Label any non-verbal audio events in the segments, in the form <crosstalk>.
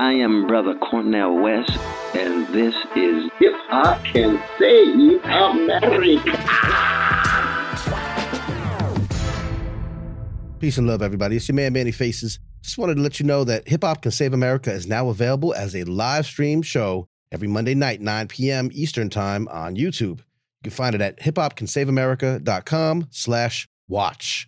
I am Brother Cornel West, and this is Hip Hop Can Save America. Peace and love, everybody. It's your man, Manny Faces. Just wanted to let you know that Hip Hop Can Save America is now available as a live stream show every Monday night, 9 p.m. Eastern Time on YouTube. You can find it at hiphopcansaveamerica.com slash watch.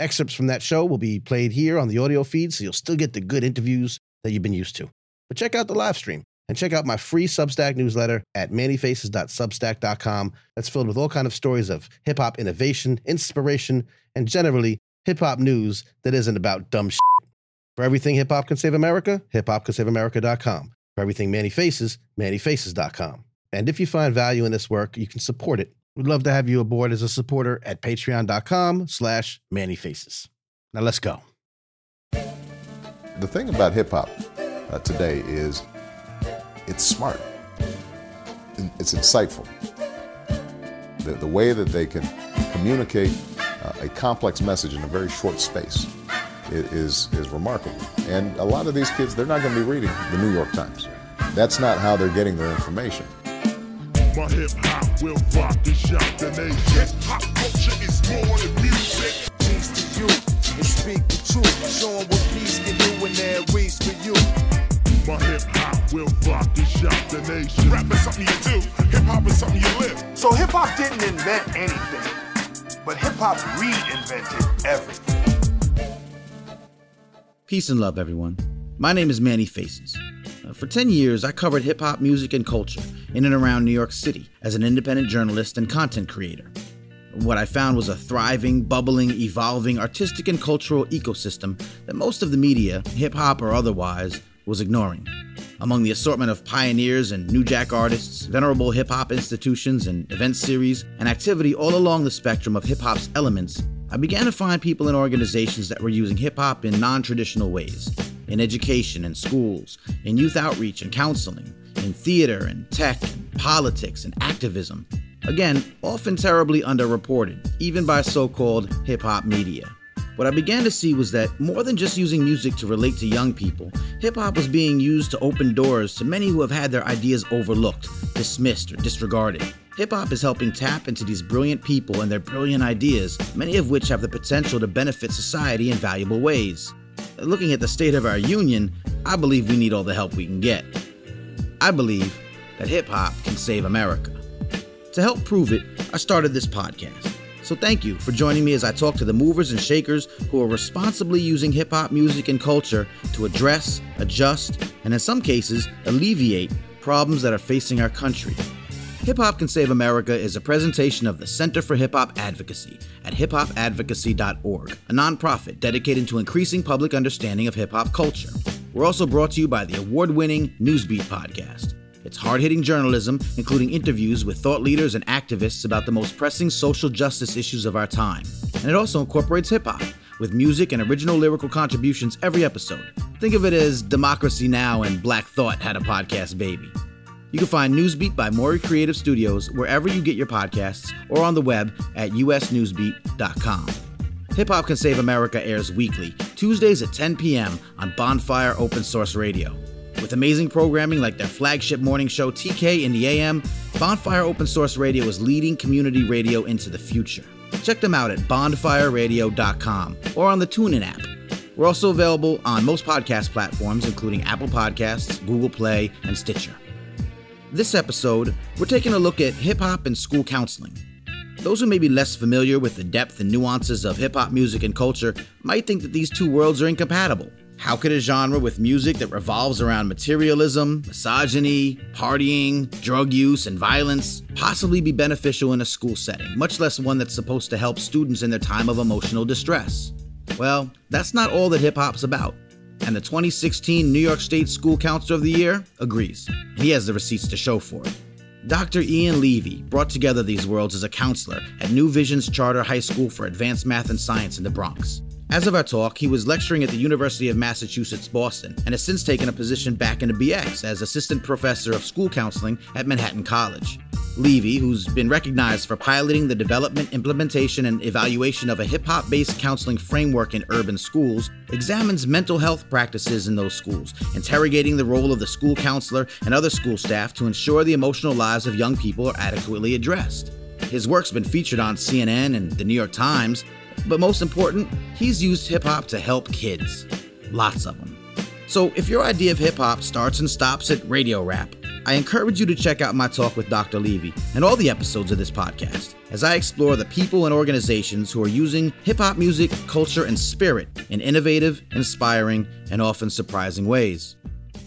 Excerpts from that show will be played here on the audio feed, so you'll still get the good interviews that you've been used to. But check out the live stream and check out my free Substack newsletter at mannyfaces.substack.com that's filled with all kind of stories of hip-hop innovation, inspiration, and generally hip-hop news that isn't about dumb shit. For everything Hip Hop Can Save America, hiphopcansaveamerica.com. For everything Manny Faces, mannyfaces.com. And if you find value in this work, you can support it. We'd love to have you aboard as a supporter at patreon.com slash mannyfaces. Now let's go. The thing about hip hop uh, today is it's smart, it's insightful. The, the way that they can communicate uh, a complex message in a very short space is, is remarkable. And a lot of these kids, they're not going to be reading the New York Times. That's not how they're getting their information. My hip hop will rock and shock the nation. Hip hop culture is more than music. Peace to you and speak the truth. Show 'em what peace can do when there reach for you. My hip hop will rock and shock the nation. Rap is something you do. Hip hop is something you live. So hip hop didn't invent anything, but hip hop reinvented everything. Peace and love, everyone. My name is Manny Faces. Uh, For 10 years, I covered hip hop music and culture in and around New York City as an independent journalist and content creator. What I found was a thriving, bubbling, evolving artistic and cultural ecosystem that most of the media, hip hop or otherwise, was ignoring. Among the assortment of pioneers and new jack artists, venerable hip hop institutions and event series, and activity all along the spectrum of hip hop's elements, I began to find people and organizations that were using hip hop in non traditional ways in education and schools, in youth outreach and counseling, in theater and tech and politics and activism. Again, often terribly underreported, even by so called hip hop media. What I began to see was that more than just using music to relate to young people, hip hop was being used to open doors to many who have had their ideas overlooked, dismissed, or disregarded. Hip hop is helping tap into these brilliant people and their brilliant ideas, many of which have the potential to benefit society in valuable ways. Looking at the state of our union, I believe we need all the help we can get. I believe that hip hop can save America. To help prove it, I started this podcast. So thank you for joining me as I talk to the movers and shakers who are responsibly using hip hop music and culture to address, adjust, and in some cases, alleviate problems that are facing our country. Hip Hop Can Save America is a presentation of the Center for Hip Hop Advocacy at hiphopadvocacy.org, a nonprofit dedicated to increasing public understanding of hip hop culture. We're also brought to you by the award winning Newsbeat podcast. It's hard hitting journalism, including interviews with thought leaders and activists about the most pressing social justice issues of our time. And it also incorporates hip hop, with music and original lyrical contributions every episode. Think of it as Democracy Now! and Black Thought had a podcast baby. You can find Newsbeat by Maury Creative Studios wherever you get your podcasts or on the web at usnewsbeat.com. Hip Hop Can Save America airs weekly, Tuesdays at 10 p.m. on Bonfire Open Source Radio. With amazing programming like their flagship morning show TK in the AM, Bonfire Open Source Radio is leading community radio into the future. Check them out at bonfireradio.com or on the TuneIn app. We're also available on most podcast platforms, including Apple Podcasts, Google Play, and Stitcher. This episode, we're taking a look at hip hop and school counseling. Those who may be less familiar with the depth and nuances of hip hop music and culture might think that these two worlds are incompatible. How could a genre with music that revolves around materialism, misogyny, partying, drug use, and violence possibly be beneficial in a school setting, much less one that's supposed to help students in their time of emotional distress? Well, that's not all that hip hop's about. And the 2016 New York State School Counselor of the Year agrees. He has the receipts to show for it. Dr. Ian Levy brought together these worlds as a counselor at New Visions Charter High School for Advanced Math and Science in the Bronx. As of our talk, he was lecturing at the University of Massachusetts Boston and has since taken a position back in the BX as assistant professor of school counseling at Manhattan College. Levy, who's been recognized for piloting the development, implementation, and evaluation of a hip hop based counseling framework in urban schools, examines mental health practices in those schools, interrogating the role of the school counselor and other school staff to ensure the emotional lives of young people are adequately addressed. His work's been featured on CNN and the New York Times, but most important, he's used hip hop to help kids. Lots of them. So if your idea of hip hop starts and stops at radio rap, I encourage you to check out my talk with Dr. Levy and all the episodes of this podcast as I explore the people and organizations who are using hip hop music, culture, and spirit in innovative, inspiring, and often surprising ways.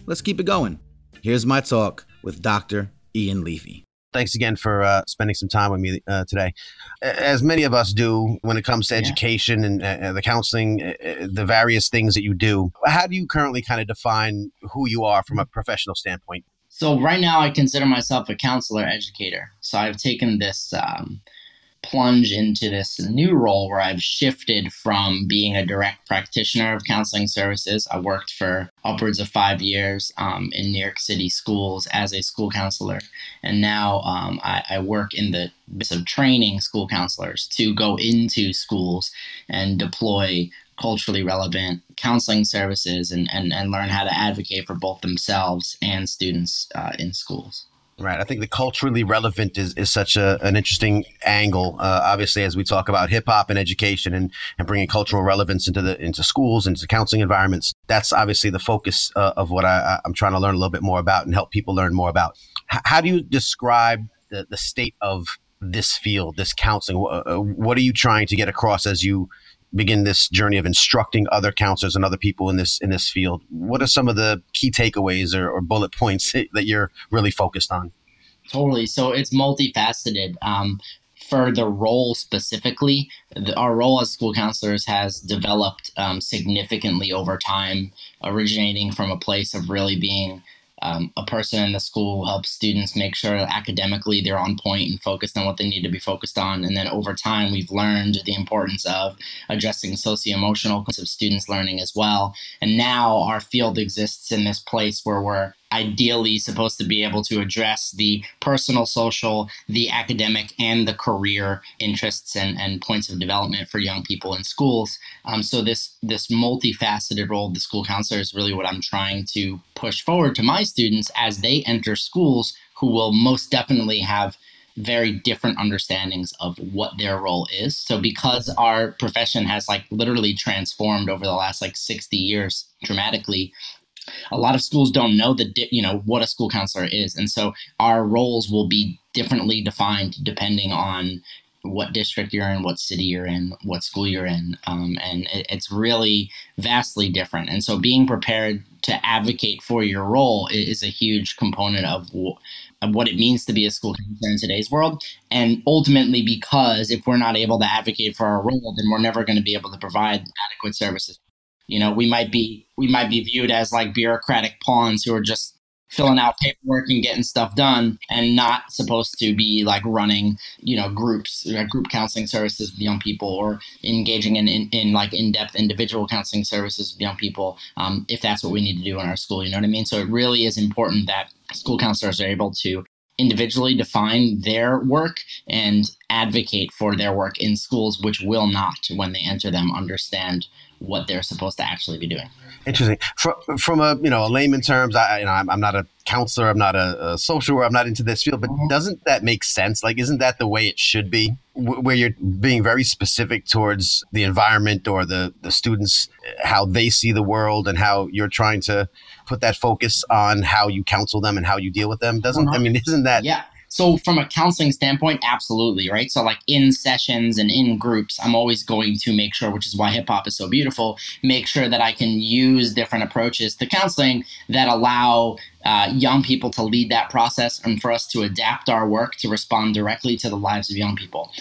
Let's keep it going. Here's my talk with Dr. Ian Levy. Thanks again for uh, spending some time with me uh, today. As many of us do when it comes to education and uh, the counseling, uh, uh, the various things that you do, how do you currently kind of define who you are from a professional standpoint? So right now, I consider myself a counselor educator. So I've taken this um, plunge into this new role where I've shifted from being a direct practitioner of counseling services. I worked for upwards of five years um, in New York City schools as a school counselor, and now um, I, I, work in the business of training school counselors to go into schools and deploy culturally relevant counseling services and, and, and learn how to advocate for both themselves and students uh, in schools. Right. I think the culturally relevant is, is such a, an interesting angle. Uh, obviously, as we talk about hip hop and education and, and bringing cultural relevance into the into schools, into counseling environments, that's obviously the focus uh, of what I, I'm trying to learn a little bit more about and help people learn more about. H- how do you describe the, the state of this field, this counseling? Uh, what are you trying to get across as you begin this journey of instructing other counselors and other people in this in this field? What are some of the key takeaways or, or bullet points <laughs> that you're really focused on? Totally. So it's multifaceted. Um, for the role specifically the, our role as school counselors has developed um, significantly over time originating from a place of really being um, a person in the school helps students make sure academically they're on point and focused on what they need to be focused on. And then over time, we've learned the importance of addressing socio-emotional points of students learning as well. And now our field exists in this place where we're ideally supposed to be able to address the personal, social, the academic, and the career interests and, and points of development for young people in schools. Um, so this this multifaceted role of the school counselor is really what I'm trying to push forward to my students as they enter schools, who will most definitely have very different understandings of what their role is. So because our profession has like literally transformed over the last like 60 years dramatically, a lot of schools don't know the you know what a school counselor is. And so our roles will be differently defined depending on what district you're in what city you're in what school you're in. Um, and it, it's really vastly different. And so being prepared to advocate for your role is a huge component of, w- of what it means to be a school counselor in today's world. And ultimately because if we're not able to advocate for our role then we're never going to be able to provide adequate services you know, we might be we might be viewed as like bureaucratic pawns who are just filling out paperwork and getting stuff done and not supposed to be like running you know groups uh, group counseling services with young people or engaging in, in, in like in-depth individual counseling services with young people um, if that's what we need to do in our school you know what i mean? So it really is important that school counselors are able to individually define their work and advocate for their work in schools which will not when they enter them understand what they're supposed to actually be doing. Interesting. From, from a you know a layman terms, I you know I'm, I'm not a counselor, I'm not a, a, social worker, I'm not into this field, but mm-hmm. doesn't that make sense? Like, isn't that the way it should be? where you're being very specific towards the environment or the the students, how they see the world, and how you're trying to put that focus on how you counsel them and how you deal with them. Doesn't uh-huh. I mean? Isn't that yeah? So from a counseling standpoint, absolutely, right? So like in sessions and in groups, I'm always going to make sure, which is why hip hop is so beautiful, make sure that I can use different approaches to counseling that allow uh, young people to lead that process and for us to adapt our work to respond directly to the lives of young people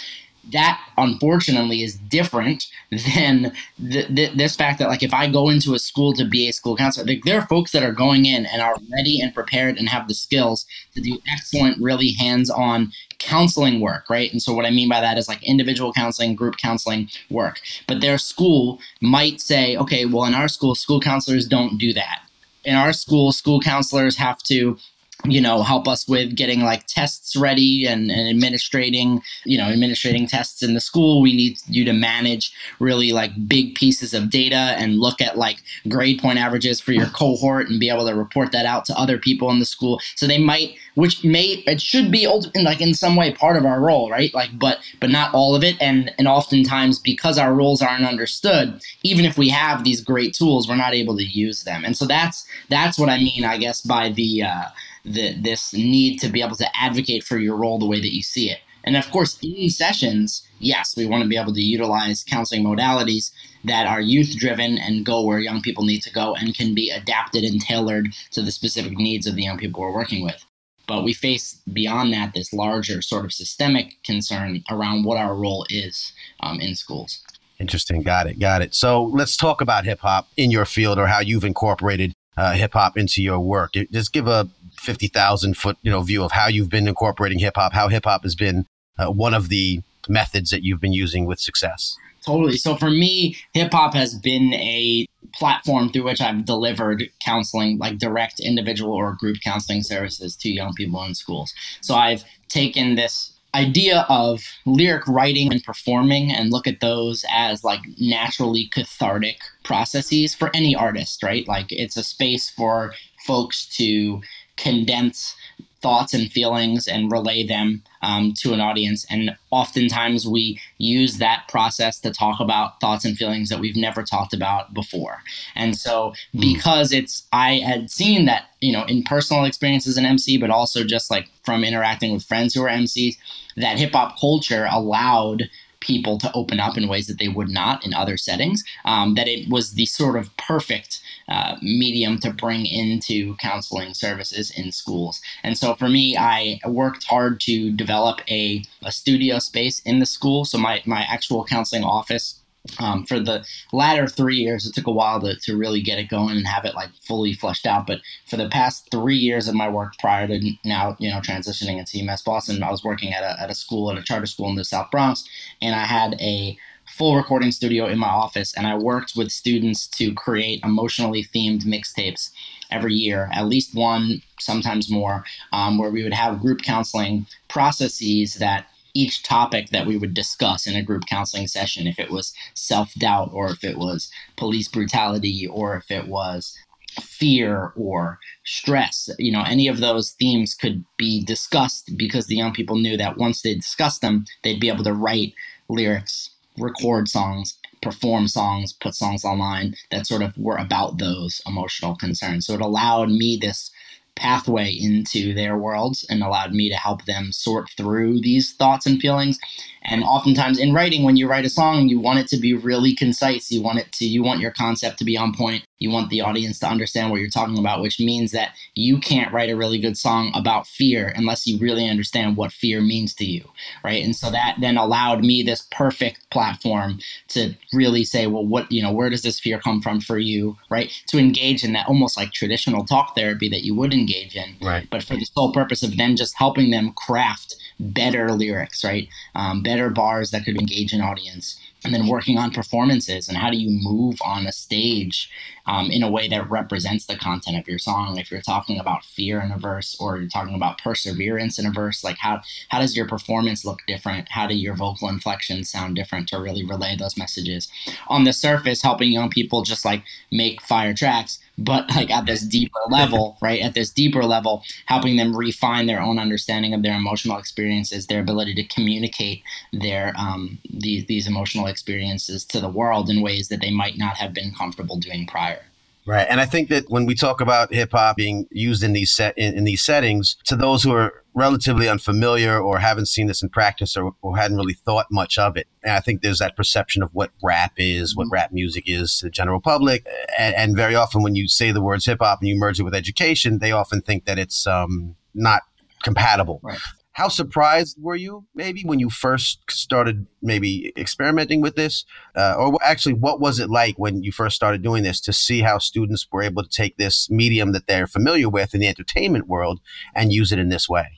that unfortunately is different than this fact that like if i go into a school to be a school counselor like, there are folks that are going in and are ready and prepared and have the skills to do excellent really hands-on counseling work right? And so what i mean by that is like individual counseling group counseling work. But their school might say okay well in our school school counselors don't do that. In our school school counselors have to you know help us with getting like tests ready and, and administrating you know administrating tests in the school. We need you to manage really like big pieces of data and look at like grade point averages for your cohort and be able to report that out to other people in the school. So they might which may it should be like in some way part of our role right? Like but but not all of it. And and oftentimes because our roles aren't understood even if we have these great tools we're not able to use them. And so that's that's what i mean i guess by the uh the, this need to be able to advocate for your role the way that you see it. And of course, in sessions, yes, we want to be able to utilize counseling modalities that are youth driven and go where young people need to go and can be adapted and tailored to the specific needs of the young people we're working with. But we face beyond that this larger sort of systemic concern around what our role is um, in schools. Interesting. Got it. Got it. So let's talk about hip hop in your field or how you've incorporated uh, hip hop into your work. Just give a 50,000 foot, you know, view of how you've been incorporating hip hop, how hip hop has been uh, one of the methods that you've been using with success. Totally. So for me, hip hop has been a platform through which I've delivered counseling, like direct individual or group counseling services to young people in schools. So I've taken this idea of lyric writing and performing and look at those as like naturally cathartic processes for any artist, right? Like it's a space for folks to condense thoughts and feelings and relay them um, to an audience. And oftentimes we use that process to talk about thoughts and feelings that we've never talked about before. And so, mm. because it's, I had seen that, you know, in personal experiences in MC, but also just like from interacting with friends who are MCs, that hip hop culture allowed people to open up in ways that they would not in other settings. Um, that it was the sort of perfect uh, medium to bring into counseling services in schools. And so for me, I worked hard to develop a, a studio space in the school. So my, my actual counseling office um, for the latter three years, it took a while to, to really get it going and have it like fully fleshed out. But for the past three years of my work prior to now, you know, transitioning into UMass Boston, I was working at a, at a school, at a charter school in the South Bronx, and I had a full recording studio in my office, and I worked with students to create emotionally themed mixtapes every year, at least one, sometimes more, um, where we would have group counseling processes that each topic that we would discuss in a group counseling session, if it was self doubt, or if it was police brutality, or if it was fear or stress, you know, any of those themes could be discussed because the young people knew that once they discussed them, they'd be able to write lyrics, record songs, perform songs, put songs online that sort of were about those emotional concerns. So it allowed me this pathway into their worlds and allowed me to help them sort through these thoughts and feelings and oftentimes in writing, when you write a song, you want it to be really concise. You want it to, you want your concept to be on point. You want the audience to understand what you're talking about, which means that you can't write a really good song about fear unless you really understand what fear means to you. Right. And so that then allowed me this perfect platform to really say, well, what, you know, where does this fear come from for you? Right. To engage in that almost like traditional talk therapy that you would engage in. Right. But for the sole purpose of then just helping them craft better lyrics, right? Um, better bars that could engage an audience and then working on performances and how do you move on a stage um, in a way that represents the content of your song. If you're talking about fear in a verse or you're talking about perseverance in a verse like how how does your performance look different? How do your vocal inflections sound different to really relay those messages? On the surface helping young people just like make fire tracks but like at this deeper level right at this deeper level helping them refine their own understanding of their emotional experiences their ability to communicate their um, these, these emotional experiences to the world in ways that they might not have been comfortable doing prior. Right, and I think that when we talk about hip hop being used in these set in, in, these settings, to those who are relatively unfamiliar or haven't seen this in practice or, or hadn't really thought much of it, and I think there's that perception of what rap is, what mm-hmm. rap music is to the general public, and, and very often when you say the words hip hop and you merge it with education, they often think that it's um, not compatible. Right how surprised were you maybe when you first started maybe experimenting with this uh, or actually what was it like when you first started doing this to see how students were able to take this medium that they're familiar with in the entertainment world and use it in this way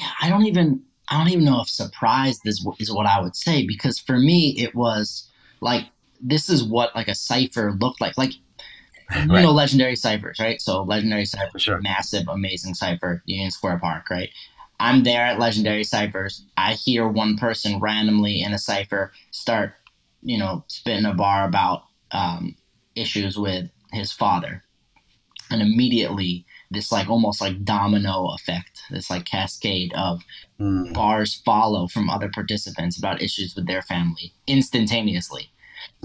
yeah i don't even i don't even know if surprised is, is what i would say because for me it was like this is what like a cipher looked like like <laughs> you Right. know legendary ciphers, right? So legendary ciphers, Sure. massive, amazing cipher, Union Square Park, right? I'm there at legendary ciphers. I hear one person randomly in a cipher start, you know, spitting a bar about um, issues with his father, and immediately this like almost like domino effect, this like cascade of Mm. bars follow from other participants about issues with their family instantaneously.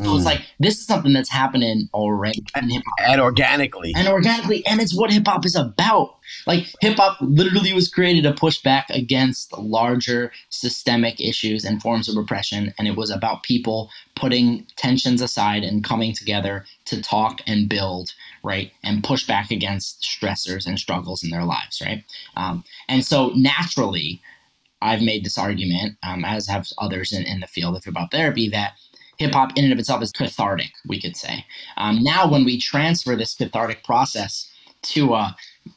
So it's Mm. like this is something that's happening already in hip hop and organically. and organically, and it's what hip hop is about. Like hip hop literally was created to push back against larger systemic issues and forms of repression, and it was about people putting tensions aside and coming together to talk and build, right, and push back against stressors and struggles in their lives, right. Um, and so naturally, I've made this argument, um, as have others in, in the field of hip hop therapy, that hip hop in and of itself is cathartic, we could say. Um, now, when we transfer this cathartic process to a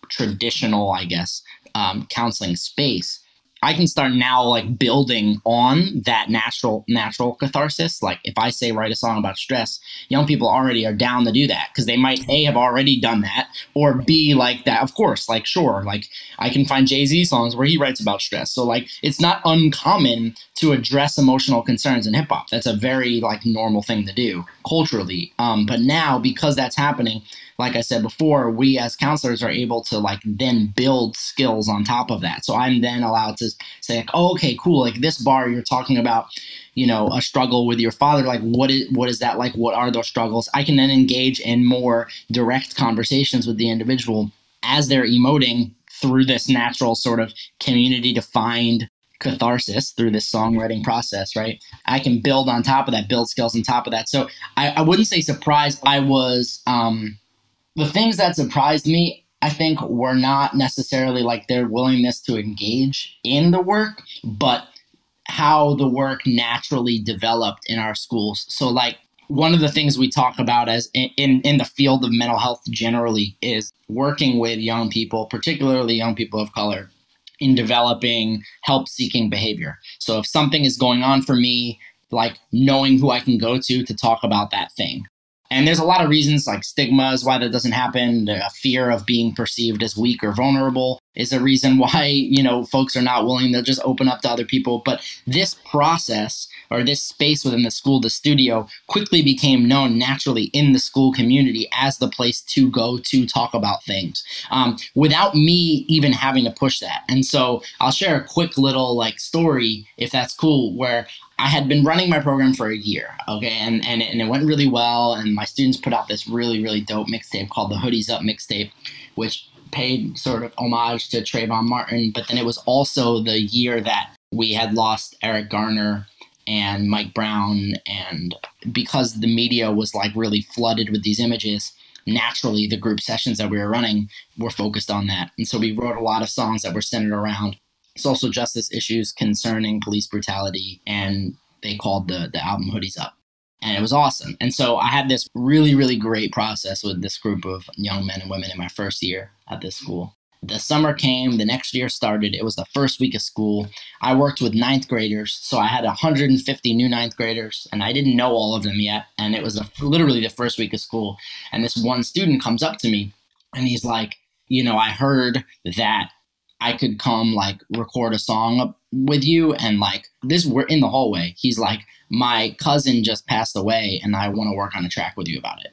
traditional, I guess, um, counseling space, I can start now like building on that natural natural catharsis. Like if I say write a song about stress, young people already are down to do that because they might a have already done that or b like that. Of course, like sure, like I can find Jay Z songs where he writes about stress. So like it's not uncommon to address emotional concerns in hip hop. That's a very like normal thing to do culturally. Um, but now because that's happening, like I said before, we as counselors are able to like then build skills on top of that. So I'm then allowed to say like, oh, okay, cool. Like this bar you're talking about, you know, a struggle with your father. Like what is what is that like? What are those struggles? I can then engage in more direct conversations with the individual as they're emoting through this natural sort of community defined catharsis through this songwriting process, right? I can build on top of that, build skills on top of that. So I, I wouldn't say surprised. I was um the things that surprised me, I think, were not necessarily like their willingness to engage in the work, but how the work naturally developed in our schools. So, like, one of the things we talk about as in, in, in the field of mental health generally is working with young people, particularly young people of color, in developing help seeking behavior. So, if something is going on for me, like knowing who I can go to to talk about that thing. And there's a lot of reasons, like stigmas why that doesn't happen. a fear of being perceived as weak or vulnerable is a reason why, you know, folks are not willing to just open up to other people. But this process or this space within the school, the studio, quickly became known naturally in the school community as the place to go to talk about things um, without me even having to push that. And so I'll share a quick little like story, if that's cool, where I had been running my program for a year, okay, and, and, and it went really well. And my students put out this really, really dope mixtape called the Hoodies Up mixtape, which paid sort of homage to Trayvon Martin. But then it was also the year that we had lost Eric Garner and Mike Brown. And because the media was like really flooded with these images, naturally the group sessions that we were running were focused on that. And so we wrote a lot of songs that were centered around social justice issues concerning police brutality, and they called the the album Hoodies Up. And it was awesome. And so I had this really, really great process with this group of young men and women in my first year at this school. The summer came, the next year started. It was the first week of school. I worked with ninth graders, so I had 150 new ninth graders, and I didn't know all of them yet. And it was the, literally the first week of school. And this one student comes up to me, and he's like, You know, I heard that I could come like record a song with you and like this we're in the hallway. He's like, My cousin just passed away and I want to work on a track with you about it.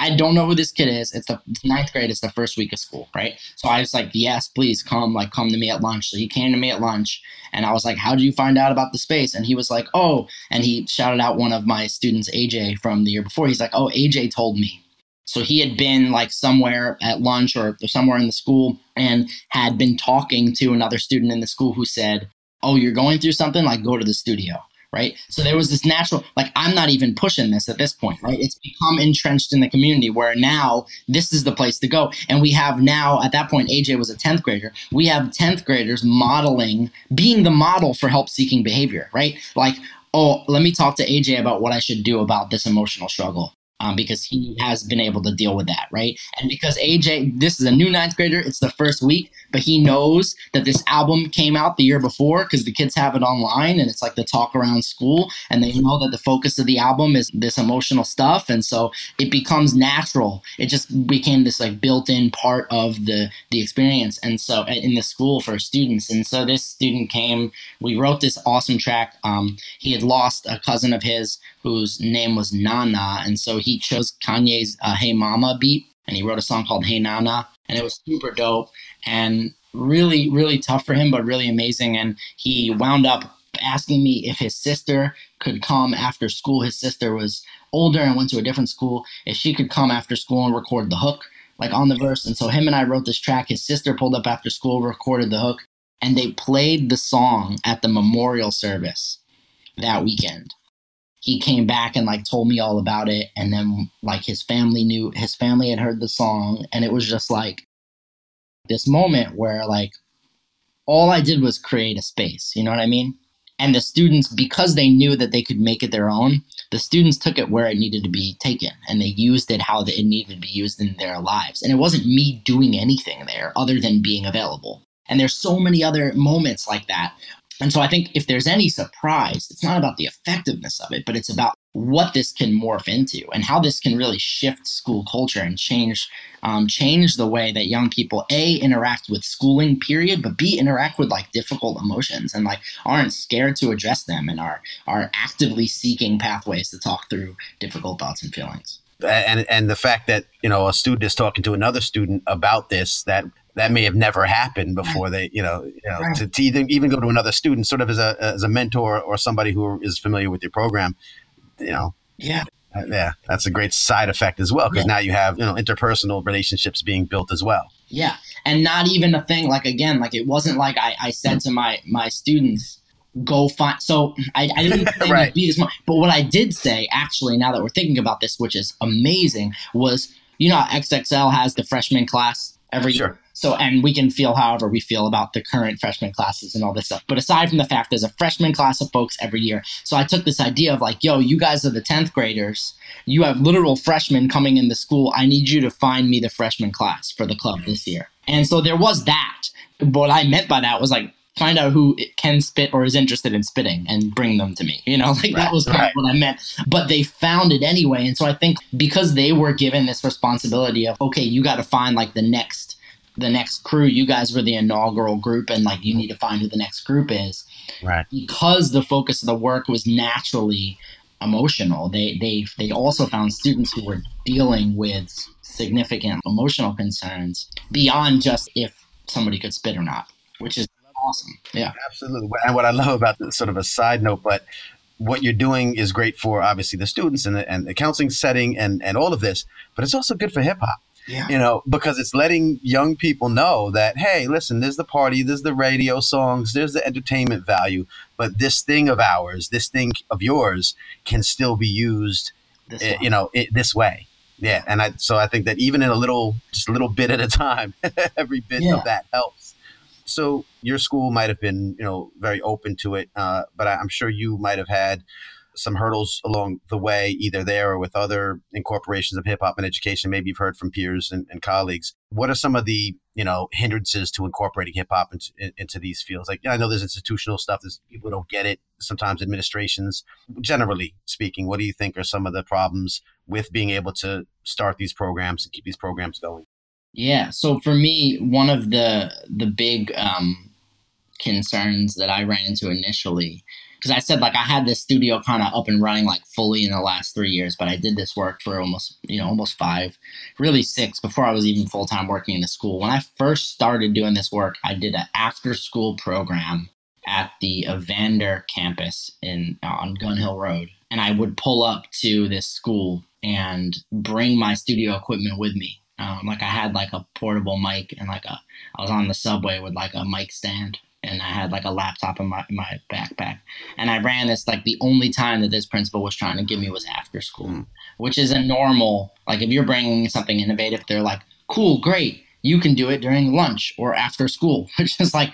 I don't know who this kid is. It's the ninth grade, it's the first week of school, right? So I was like, Yes, please come, like come to me at lunch. So he came to me at lunch and I was like, How did you find out about the space? And he was like, Oh, and he shouted out one of my students, AJ, from the year before. He's like, Oh, AJ told me. So he had been like somewhere at lunch or somewhere in the school and had been talking to another student in the school who said, Oh, you're going through something? Like, go to the studio. Right. So there was this natural, like, I'm not even pushing this at this point. Right. It's become entrenched in the community where now this is the place to go. And we have now, at that point, AJ was a 10th grader. We have 10th graders modeling, being the model for help seeking behavior. Right. Like, oh, let me talk to AJ about what I should do about this emotional struggle um, because he has been able to deal with that, right? And because AJ, this is a new ninth grader, it's the first week, but he knows that this album came out the year before because the kids have it online and it's like the talk around school and they know that the focus of the album is this emotional stuff. And so it becomes natural. It just became this like built-in part of the the experience. And so in the school for students. And so this student came we wrote this awesome track. Um, he had lost a cousin of his whose name was nana. And so he chose kanye's uh, hey mama beat and he wrote a song called hey nana and it was super dope and really, really tough for him, but really amazing. And he wound up asking me if his sister could come after school. His sister was older and went to a different school. If she could come after school and record the hook, like on the verse. And so him and I wrote this track. His sister pulled up after school, recorded the hook, and they played the song at the memorial service that weekend. He came back and like told me all about it. And then like his family knew his family had heard the song. And it was just like this moment where like all I did was create a space, you know what I mean? And the students, because they knew that they could make it their own, the students took it where it needed to be taken and they used it how it needed to be used in their lives. And it wasn't me doing anything there other than being available. And there's so many other moments like that. And so I think if there's any surprise, it's not about the effectiveness of it, but it's about what this can morph into and how this can really shift school culture and change um, change the way that young people a interact with schooling period but b interact with like difficult emotions and like aren't scared to address them and are are actively seeking pathways to talk through difficult thoughts and feelings. And and the fact that you know a student is talking to another student about this that that may have never happened before they you know, you know right. to, to even, even go to another student sort of as a as a mentor or somebody who is familiar with your program you know, yeah, uh, yeah, that's a great side effect as well because yeah. now you have you know interpersonal relationships being built as well. Yeah, and not even a thing like again, like it wasn't like I, I said to my my students, go find. So I, I didn't <laughs> say right. be this much, but what I did say actually, now that we're thinking about this, which is amazing, was you know XXL has the freshman class every sure. year. So, and we can feel however we feel about the current freshman classes and all this stuff. But aside from the fact there's a freshman class of folks every year. So I took this idea of like, yo, you guys are the 10th graders. You have literal freshmen coming in the school. I need you to find me the freshman class for the club this year. And so there was that. What I meant by that was like, find out who can spit or is interested in spitting and bring them to me. You know, <laughs> like right, that was kind right. of what I meant. But they found it anyway. And so I think because they were given this responsibility of, okay, you got to find like the next the next crew. You guys were the inaugural group, and like you need to find who the next group is. Right. Because the focus of the work was naturally emotional. They they they also found students who were dealing with significant emotional concerns beyond just if somebody could spit or not, which is awesome. Yeah, absolutely. And what I love about this, sort of a side note, but what you're doing is great for obviously the students and the, and the counseling setting and and all of this, but it's also good for hip hop yeah. You know, because it's letting young people know that, hey, listen, there's the party, there's the radio songs, there's the entertainment value, but this thing of ours, this thing of yours can still be used, uh, you know, it, this way. Yeah. And I, so I think that even in a little, just a little bit at a time, <laughs> every bit yeah. of that helps. So your school might have been, you know, very open to it, uh, but I'm sure you might have had some hurdles along the way, either there or with other incorporations of hip hop and education. Maybe you've heard from peers and, and, colleagues. What are some of the you know hindrances to incorporating hip hop into, into these fields? Like I know there's institutional stuff. There's people don't get it. Sometimes administrations. Generally speaking, what do you think are some of the problems with being able to start these programs and keep these programs going? Yeah. So for me, one of the the big um, concerns that I ran into initially because I said like I had this studio kind of up and running like fully in the last three years, but I did this work for almost you know almost five, really six before I was even full time working in the school. When I first started doing this work, I did an after school program at the Evander campus in on Gun Hill Road, and I would pull up to this school and bring my studio equipment with me. Um, like I had like a portable mic and like a I was on the subway with like a mic stand and I had like a laptop in my, my backpack. And I ran this like the only time that this principal was trying to give me was after school, mm. which is a normal, like if you're bringing something innovative, they're like, cool, great. You can do it during lunch or after school, <laughs> which is like,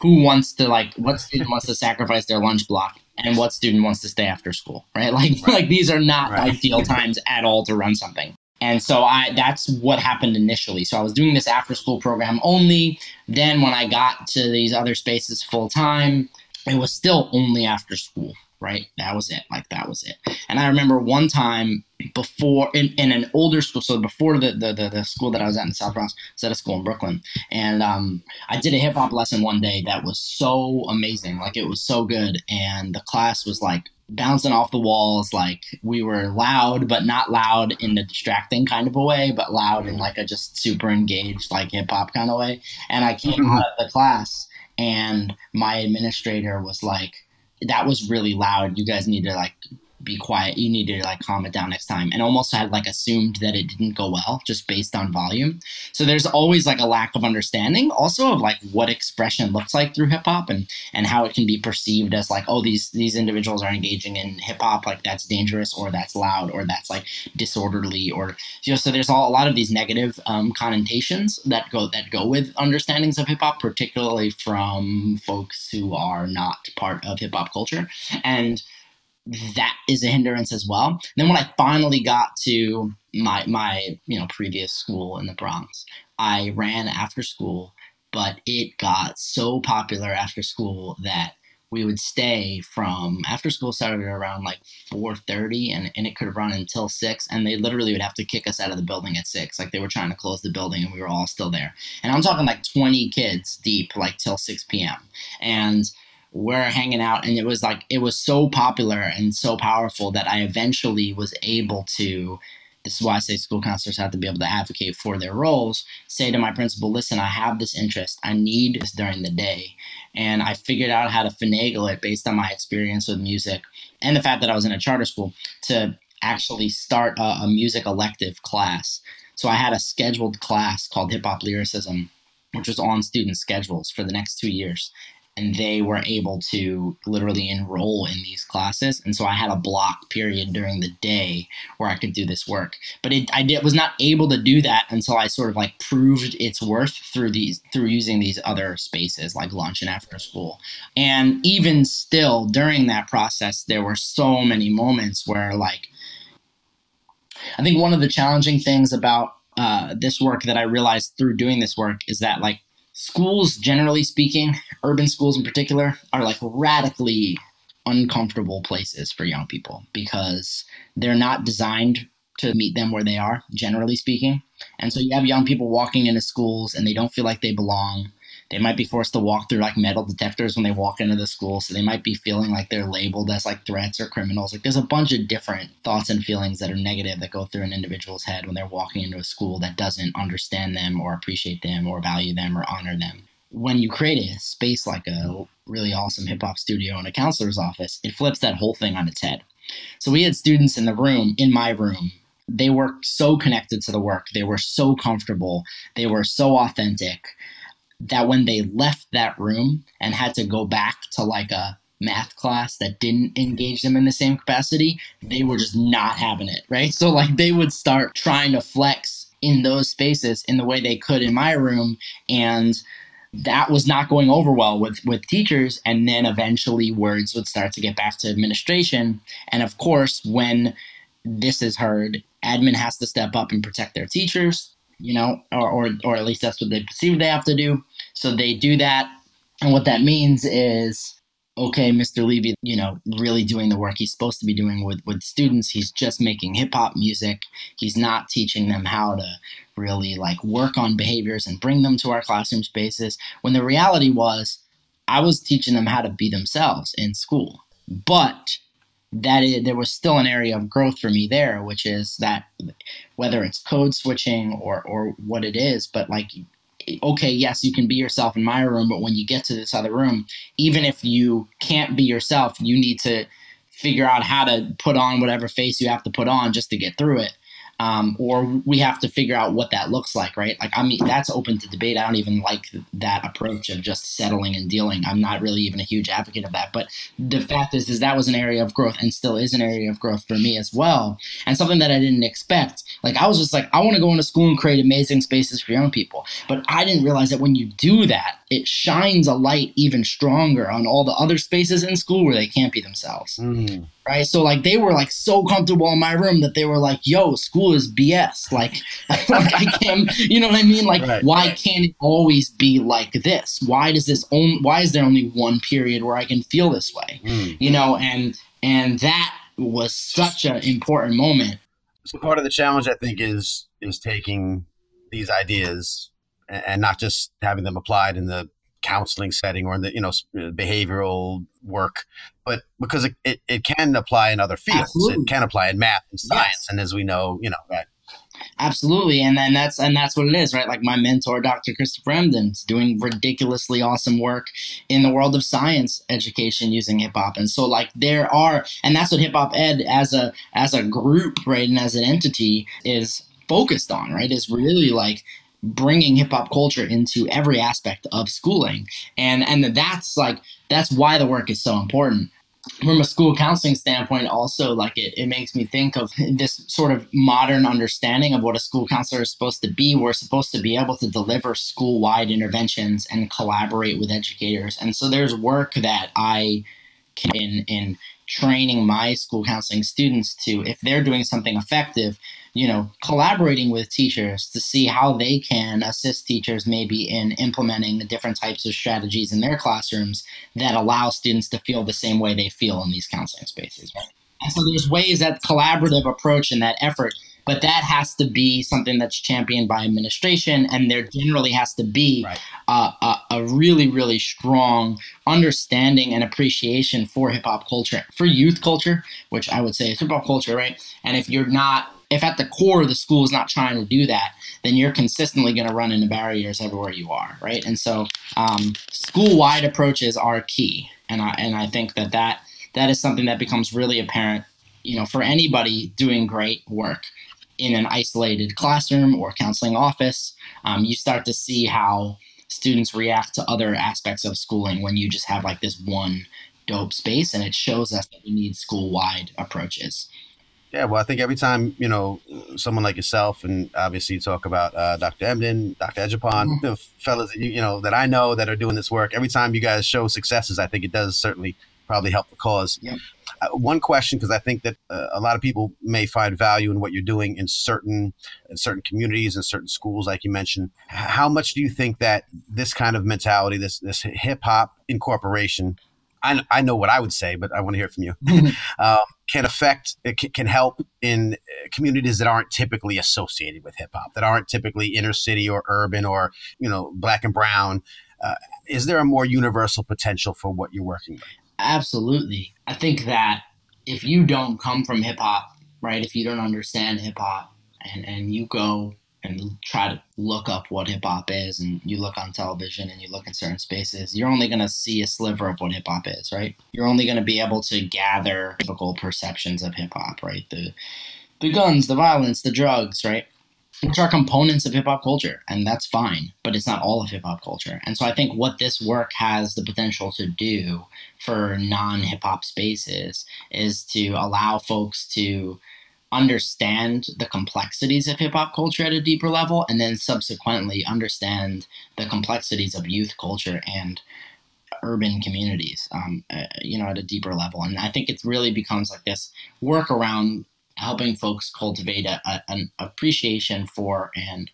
who wants to like, what student wants to sacrifice their lunch block and what student wants to stay after school, right? <laughs> Like, right. like these are not right. ideal <laughs> times at all to run something. And so I that's what happened initially. So I was doing this after school program only. Then when I got to these other spaces full time, it was still only after school, right? That was it. Like that was it. And I remember one time before in, in an older school, so before the, the, the, the school that I was at in South Bronx, I was at a school in Brooklyn. And um, I did a hip hop lesson one day that was so amazing. Like it was so good. And the class was like bouncing off the walls. Like we were loud, but not loud in a distracting kind of a way, but loud in like a just super engaged, like hip hop kind of way. And I came mm-hmm. out of the class and my administrator was like, that was really loud. You guys need to like be quiet. You need to like calm it down next time. And almost had like assumed that it didn't go well just based on volume. So there's always like a lack of understanding also of like what expression looks like through hip hop and and how it can be perceived as like, oh, these these individuals are engaging in hip hop, like that's dangerous or that's loud or that's like disorderly or you know, so there's all, a lot of these negative um, connotations that go that go with understandings of hip hop, particularly from folks who are not part of hip hop culture. And that is a hindrance as well. And then when I finally got to my my you know previous school in the Bronx, I ran after school, but it got so popular after school that we would stay from after school started around like 4.30 and, and it could have run until 6 and they literally would have to kick us out of the building at 6 like they were trying to close the building and we were all still there. And i'm talking like 20 kids deep like till 6 p.m and we're hanging out and it was like it was so popular and so powerful that i eventually was able to this is why i say school counselors have to be able to advocate for their roles say to my principal listen i have this interest. I need this during the day. And i figured out how to finagle it based on my experience with music and the fact that i was in a charter school to actually start a, a music elective class. So i had a scheduled class called hip hop lyricism which was on student schedules for the next two years and they were able to literally enroll in these classes. And so i had a block period during the day where i could do this work. But it, i did, was not able to do that until i sort of like proved its worth through these through using these other spaces like lunch and after school. And even still during that process there were so many moments where like i think one of the challenging things about uh, this work that i realized through doing this work is that like schools, generally speaking, urban schools in particular, are like radically uncomfortable places for young people because they're not designed to meet them where they are, generally speaking. And so you have young people walking into schools and they don't feel like they belong. They might be forced to walk through like metal detectors when they walk into the school. So they might be feeling like they're labeled as like threats or criminals. Like there's a bunch of different thoughts and feelings that are negative that go through an individual's head when they're walking into a school that doesn't understand them or appreciate them or value them or honor them. When you create a space like a really awesome hip hop studio and a counselor's office, it flips that whole thing on its head. So we had students in the room, in my room, they were so connected to the work. They were so comfortable. They were so authentic that when they left that room and had to go back to like a math class that didn't engage them in the same capacity, they were just not having it, right? So like they would start trying to flex in those spaces in the way they could in my room and that was not going over well with with teachers and then eventually words would start to get back to administration and of course when this is heard admin has to step up and protect their teachers you know, or, or, or at least that's what they perceive they have to do. So they do that. And what that means is, okay, Mr. Levy, you know, really doing the work he's supposed to be doing with, with students. He's just making hip hop music. He's not teaching them how to really like work on behaviors and bring them to our classroom spaces. When the reality was, I was teaching them how to be themselves in school. But that is, there was still an area of growth for me there, which is that whether it's code switching or or what it is, but like okay, yes, you can be yourself in my room, but when you get to this other room, even if you can't be yourself, you need to figure out how to put on whatever face you have to put on just to get through it um, or we have to figure out what that looks like, right? Like, I mean, that's open to debate. I don't even like that approach of just settling and dealing. I'm not really even a huge advocate of that. But the fact is, is that was an area of growth and still is an area of growth for me as well, and something that I didn't expect. Like, I was just like, I want to go into school and create amazing spaces for young people, but I didn't realize that when you do that, it shines a light even stronger on all the other spaces in school where they can't be themselves. Mm. Right? So like they were like so comfortable in my room that they were like, "Yo, school is BS." Like, <laughs> like I can't, <laughs> you know what I mean? Like, Right. why can't it always be like this? Why does this only? Why is there only one period where I can feel this way? Mm. You know, and and that was such an important moment. So part of the challenge, I think, is is taking these ideas and, and not just having them applied in the counseling setting or in the you know uh, behavioral work, but because it, it, it can apply in other fields. Absolutely. It can apply in math and science, and as we know, you know, right. Absolutely, and then that's and that's what it is, right? Like my mentor, Dr. Christopher Emdin's doing ridiculously awesome work in the world of science education using hip hop, and so like there are, and that's what hip hop ed as a as a group, right, and as an entity is focused on, right? Is really like bringing hip hop culture into every aspect of schooling, and and that's like that's why the work is so important. From a school counseling standpoint also like it, it makes me think of this sort of modern understanding of what a school counselor is supposed to be. We're supposed to be able to deliver school-wide interventions and collaborate with educators. And so there's work that i can in in training my school counseling students to if they're doing something effective you know collaborating with teachers to see how they can assist teachers maybe in implementing the different types of strategies in their classrooms that allow students to feel the same way they feel in these counseling spaces. And so there's ways that collaborative approach and that effort, but that has to be something that's championed by administration, and there generally has to be Right. a, a, a really, really strong understanding and appreciation for hip hop culture, for youth culture, which I would say is hip hop culture, right? And if you're not if at the core the school is not trying to do that, then you're consistently going to run into barriers everywhere you are, right? And so, um, school-wide approaches are key, and I and I think that that that is something that becomes really apparent, you know, for anybody doing great work in an isolated classroom or counseling office. Um, you start to see how students react to other aspects of schooling when you just have like this one dope space, and it shows us that we need school-wide approaches. Yeah, well, I think every time you know someone like yourself, and obviously you talk about uh, Dr. Emdin, Dr. Adjapong, the fellas that you, you know that I know that are doing this work. Every time you guys show successes, I think it does certainly probably help the cause. Yep. Uh, one question, because I think that uh, a lot of people may find value in what you're doing in certain in certain communities and certain schools, like you mentioned. How much do you think that this kind of mentality, this this hip hop incorporation, I, I know what I would say, but I want to hear it from you. <laughs> um, can affect, it ca- can help in uh, communities that aren't typically associated with hip hop, that aren't typically inner city or urban or you know black and brown. Uh, is there a more universal potential for what you're working with? Absolutely. I think that if you don't come from hip hop, right, if you don't understand hip hop and, and you go and try to look up what hip hop is and you look on television and you look in certain spaces, you're only going to see a sliver of what hip hop is, right? You're only going to be able to gather typical perceptions of hip hop, right? The the guns, the violence, the drugs, right? Which are components of hip hop culture, and that's fine, but it's not all of hip hop culture. And so I think what this work has the potential to do for non hip hop spaces is to allow folks to understand the complexities of hip hop culture at a deeper level and then subsequently understand the complexities of youth culture and urban communities um, uh, you know at a deeper level. And i think it really becomes like this work around helping folks cultivate a, a, an appreciation for and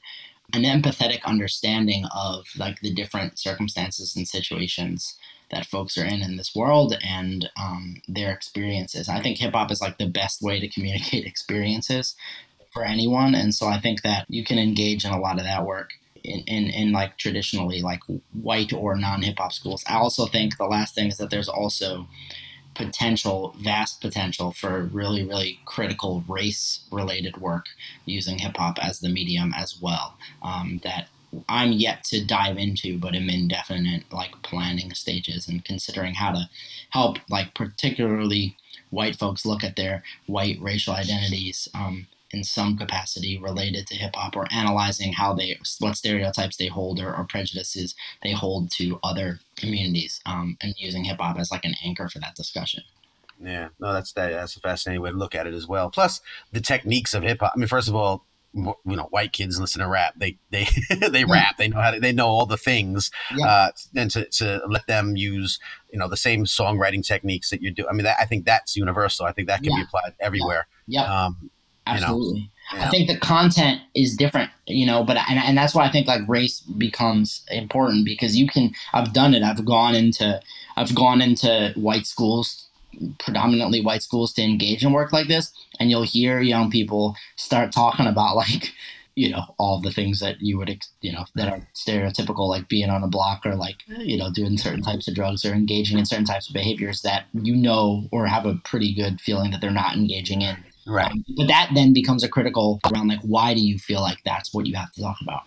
an empathetic understanding of like the different circumstances and situations that folks are in in this world and um, their experiences. I think hip hop is like the best way to communicate <laughs> experiences for anyone, and so I think that you can engage in a lot of that work in, in, in like traditionally like white or non hip hop schools. I also think the last thing is that there's also potential, vast potential for really, really critical race related work using hip hop as the medium as well. Um, that I'm yet to dive into, but I'm in definite like planning stages and considering how to help like particularly white folks look at their white racial identities um, in some capacity related to hip hop or analyzing how they what stereotypes they hold or, or prejudices they hold to other communities um, and using hip hop as like an anchor for that discussion. Yeah, no, that's that, that's a fascinating way to look at it as well. Plus, the techniques of hip hop. I mean, first of all, you know, white kids listen to rap. They they <laughs> they rap. They know how to. They know all the things. Yeah. Uh, and to to let them use you know the same songwriting techniques that you do. I mean, that, I think that's universal. I think that can be applied everywhere. Yep. Um, you know, Absolutely. yeah. I think the content is different, you know, but and, and that's why I think like race becomes important because you can I've done it. I've gone into I've gone into white schools, predominantly white schools to engage in work like this and you'll hear young people start talking about <laughs> like you know all the things that you would you know that are stereotypical like being on a block or like you know doing certain types of drugs or engaging in certain types of behaviors that you know or have a pretty good feeling that they're not engaging in right. um, but that then becomes a critical around like why do you feel like that's what you have to talk about?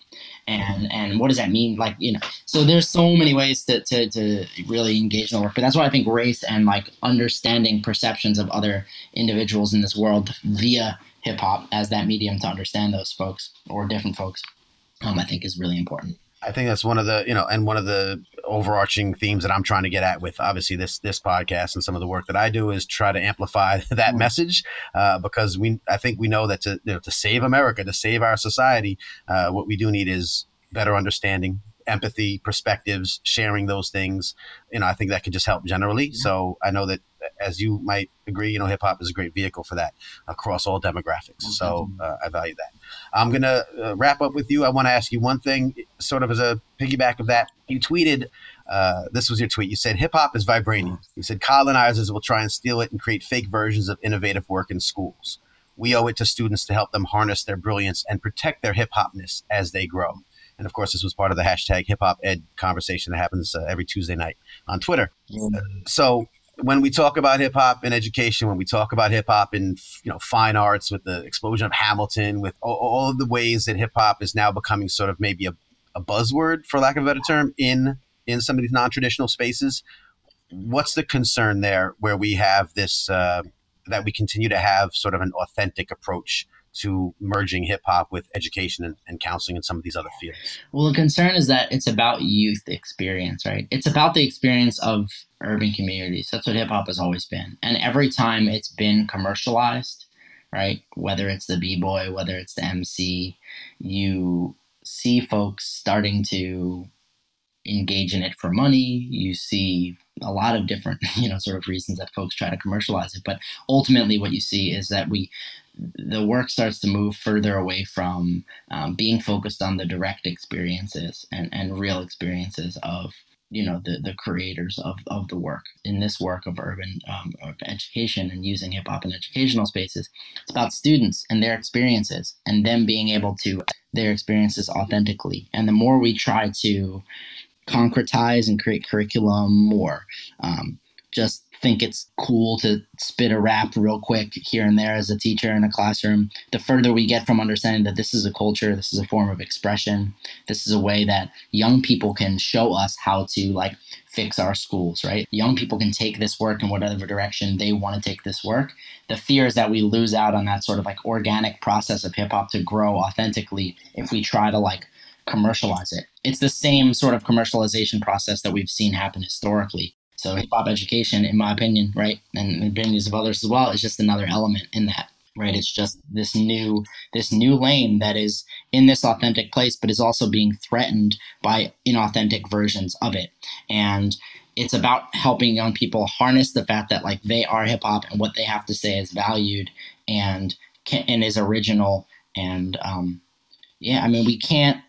And and what does that mean? Like you know so there's so many ways to, to, to really engage in the work but that's why i think race and like understanding perceptions of other individuals in this world via hip hop as that medium to understand those folks or different folks um, i think is really important. I think that's one of the you know, and one of the overarching themes that I'm trying to get at with obviously this this podcast and some of the work that I do is try to amplify <laughs> that message uh, because we I think we know that to you know, to save America, to save our society, uh, what we do need is better understanding, empathy, perspectives, sharing those things. You know, I think that could just help generally. So I know that as you might agree, you know, hip hop is a great vehicle for that across all demographics. So uh, I value that. I'm going to uh, wrap up with you. I want to ask you one thing, sort of as a piggyback of that. You tweeted, uh, this was your tweet. You said, hip hop is vibranium. You said, colonizers will try and steal it and create fake versions of innovative work in schools. We owe it to students to help them harness their brilliance and protect their hip hopness as they grow. And of course, this was part of the hashtag hip hop ed conversation that happens uh, every Tuesday night on Twitter. So when we talk about hip hop in education, when we talk about hip hop in you know fine arts, with the explosion of Hamilton, with all, all of the ways that hip hop is now becoming sort of maybe a, a buzzword, for lack of a better term, in in some of these non traditional spaces, what's the concern there? Where we have this uh, that we continue to have sort of an authentic approach to merging hip hop with education and, and counseling and some of these other fields. Well, the concern is that it's about youth experience, right? It's about the experience of urban communities. That's what hip hop has always been. And every time it's been commercialized, right? Whether it's the B boy, whether it's the MC, you see folks starting to engage in it for money. You see a lot of different, <laughs> you know, sort of reasons that folks try to commercialize it. But ultimately, what you see is that we, the work starts to move further away from um, being focused on the direct experiences and, and real experiences of you know the, the creators of, of the work in this work of urban um, of education and using hip hop in educational spaces it's about students and their experiences and them being able to their experiences authentically and the more we try to concretize and create curriculum or um, just think it's cool to spit a rap real quick here and there as a teacher in a classroom, the further we get from understanding that this is a culture, this is a form of expression, this is a way that young people can show us how to like fix our schools, right? Young people can take this work in whatever direction they want to take this work. The fear is that we lose out on that sort of like organic process of hip hop to grow authentically if we try to like commercialize it. It's the same sort of commercialization process that we've seen happen historically. So hip hop education, in my opinion, right, and the opinions of others as well, is just another element in that. Right, it's just this new this new lane that is in this authentic place, but is also being threatened by inauthentic versions of it. And it's about helping young people harness the fact that like they are hip hop and what they have to say is valued and can, and is original. And um, yeah, I mean, we can't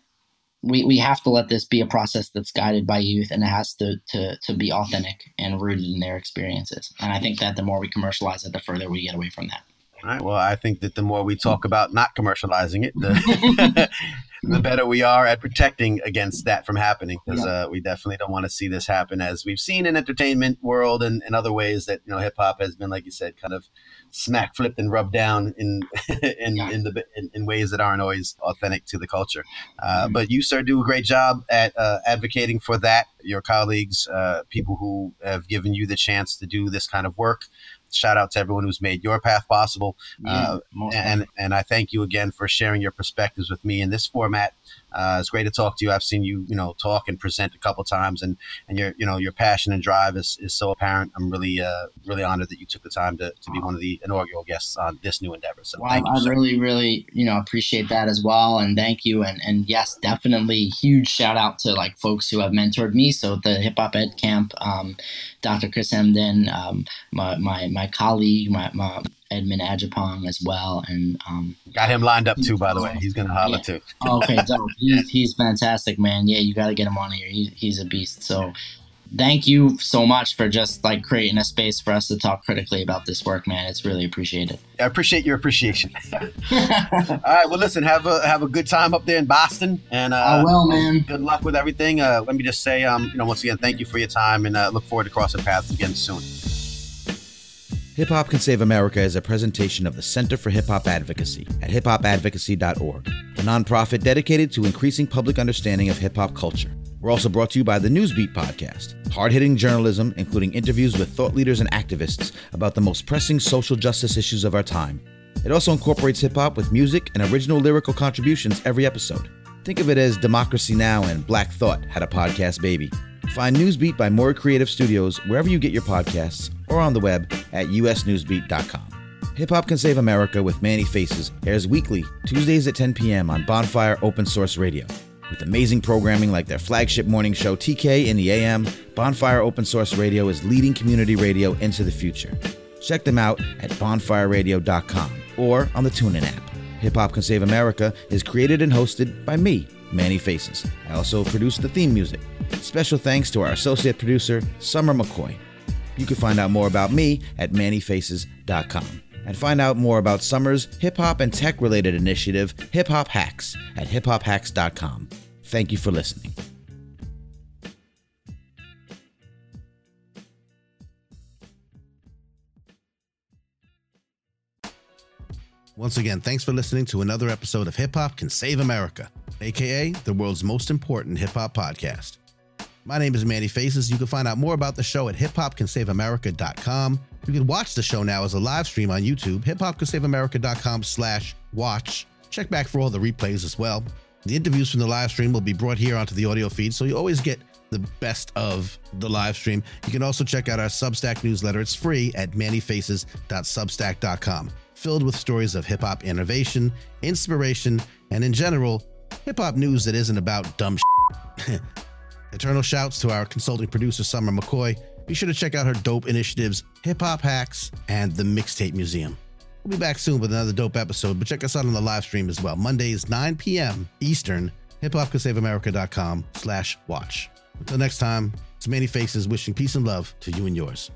we, we have to let this be a process that's guided by youth and it has to, to, to be authentic and rooted in their experiences. And I think that the more we commercialize it, the further we get away from that. All right. Well, I think that the more we talk about not commercializing it, the, <laughs> <laughs> the better we are at protecting against that from happening. Because uh, we definitely don't want to see this happen, as we've seen in entertainment world and, and other ways that you know hip hop has been, like you said, kind of smack flipped and rubbed down in <laughs> in Yeah. in the in, in ways that aren't always authentic to the culture. Uh, But you, sir, do a great job at uh, advocating for that. Your colleagues, uh, people who have given you the chance to do this kind of work. Shout out to everyone who's made your path possible. Uh, and and I thank you again for sharing your perspectives with me in this format. Uh, it's great to talk to you. I've seen you, you know, talk and present a couple times, and and your, you know, your passion and drive is, is so apparent. I'm really, uh, really honored that you took the time to, to be one of the inaugural guests on this new endeavor. So well, thank you. I sir. really, really, you know, appreciate that as well, and thank you. And and yes, definitely huge shout out to like folks who have mentored me. So the Hip Hop Ed Camp, um, Dr. Chris Emdin, um, my, my my colleague, my, my Edmund Adjapong as well, and um, Got him lined up too, by the way. He's gonna holler Yeah. too. okay, dope. <laughs> He's, he's fantastic, man. Yeah, you got to get him on here. He, he's a beast. So, thank you so much for just like creating a space for us to talk critically about this work, man. It's really appreciated. I appreciate your appreciation. <laughs> <laughs> All right, well, listen, have a have a good time up there in Boston, and uh, I will, man. Good luck with everything. Uh, let me just say, um, you know, once again, thank you for your time, and uh, look forward to crossing paths again soon. Hip Hop Can Save America is a presentation of the Center for Hip Hop Advocacy at hiphopadvocacy.org, a nonprofit dedicated to increasing public understanding of hip hop culture. We're also brought to you by the Newsbeat podcast, hard hitting journalism, including interviews with thought leaders and activists about the most pressing social justice issues of our time. It also incorporates hip hop with music and original lyrical contributions every episode. Think of it as Democracy Now! and Black Thought had a podcast baby. Find Newsbeat by More Creative Studios wherever you get your podcasts or on the web at usnewsbeat.com. Hip Hop Can Save America with Manny Faces airs weekly, Tuesdays at 10 p.m. on Bonfire Open Source Radio. With amazing programming like their flagship morning show TK in the AM, Bonfire Open Source Radio is leading community radio into the future. Check them out at bonfireradio.com or on the TuneIn app. Hip Hop Can Save America is created and hosted by me, Manny Faces. I also produce the theme music. Special thanks to our associate producer, Summer McCoy. You can find out more about me at mannyfaces.com and find out more about Summer's hip hop and tech related initiative, Hip Hop Hacks, at hiphophacks.com. Thank you for listening. Once again, thanks for listening to another episode of Hip Hop Can Save America, aka the world's most important hip hop podcast. My name is Manny Faces. You can find out more about the show at hiphopcansaveamerica.com. You can watch the show now as a live stream on YouTube, hiphopcansaveamerica.com slash watch. Check back for all the replays as well. The interviews from the live stream will be brought here onto the audio feed, so you always get the best of the live stream. You can also check out our Substack newsletter. It's free at mannyfaces.substack.com, filled with stories of hip hop innovation, inspiration, and in general, hip hop news that isn't about dumb <laughs> shit. Eternal shouts to our consulting producer, Summer McCoy. Be sure to check out her dope initiatives, Hip Hop Hacks, and the Mixtape Museum. We'll be back soon with another dope episode, but check us out on the live stream as well. Mondays, 9 p.m. Eastern, hiphopcansaveamerica.com slash watch. Until next time, it's Manny Faces wishing peace and love to you and yours.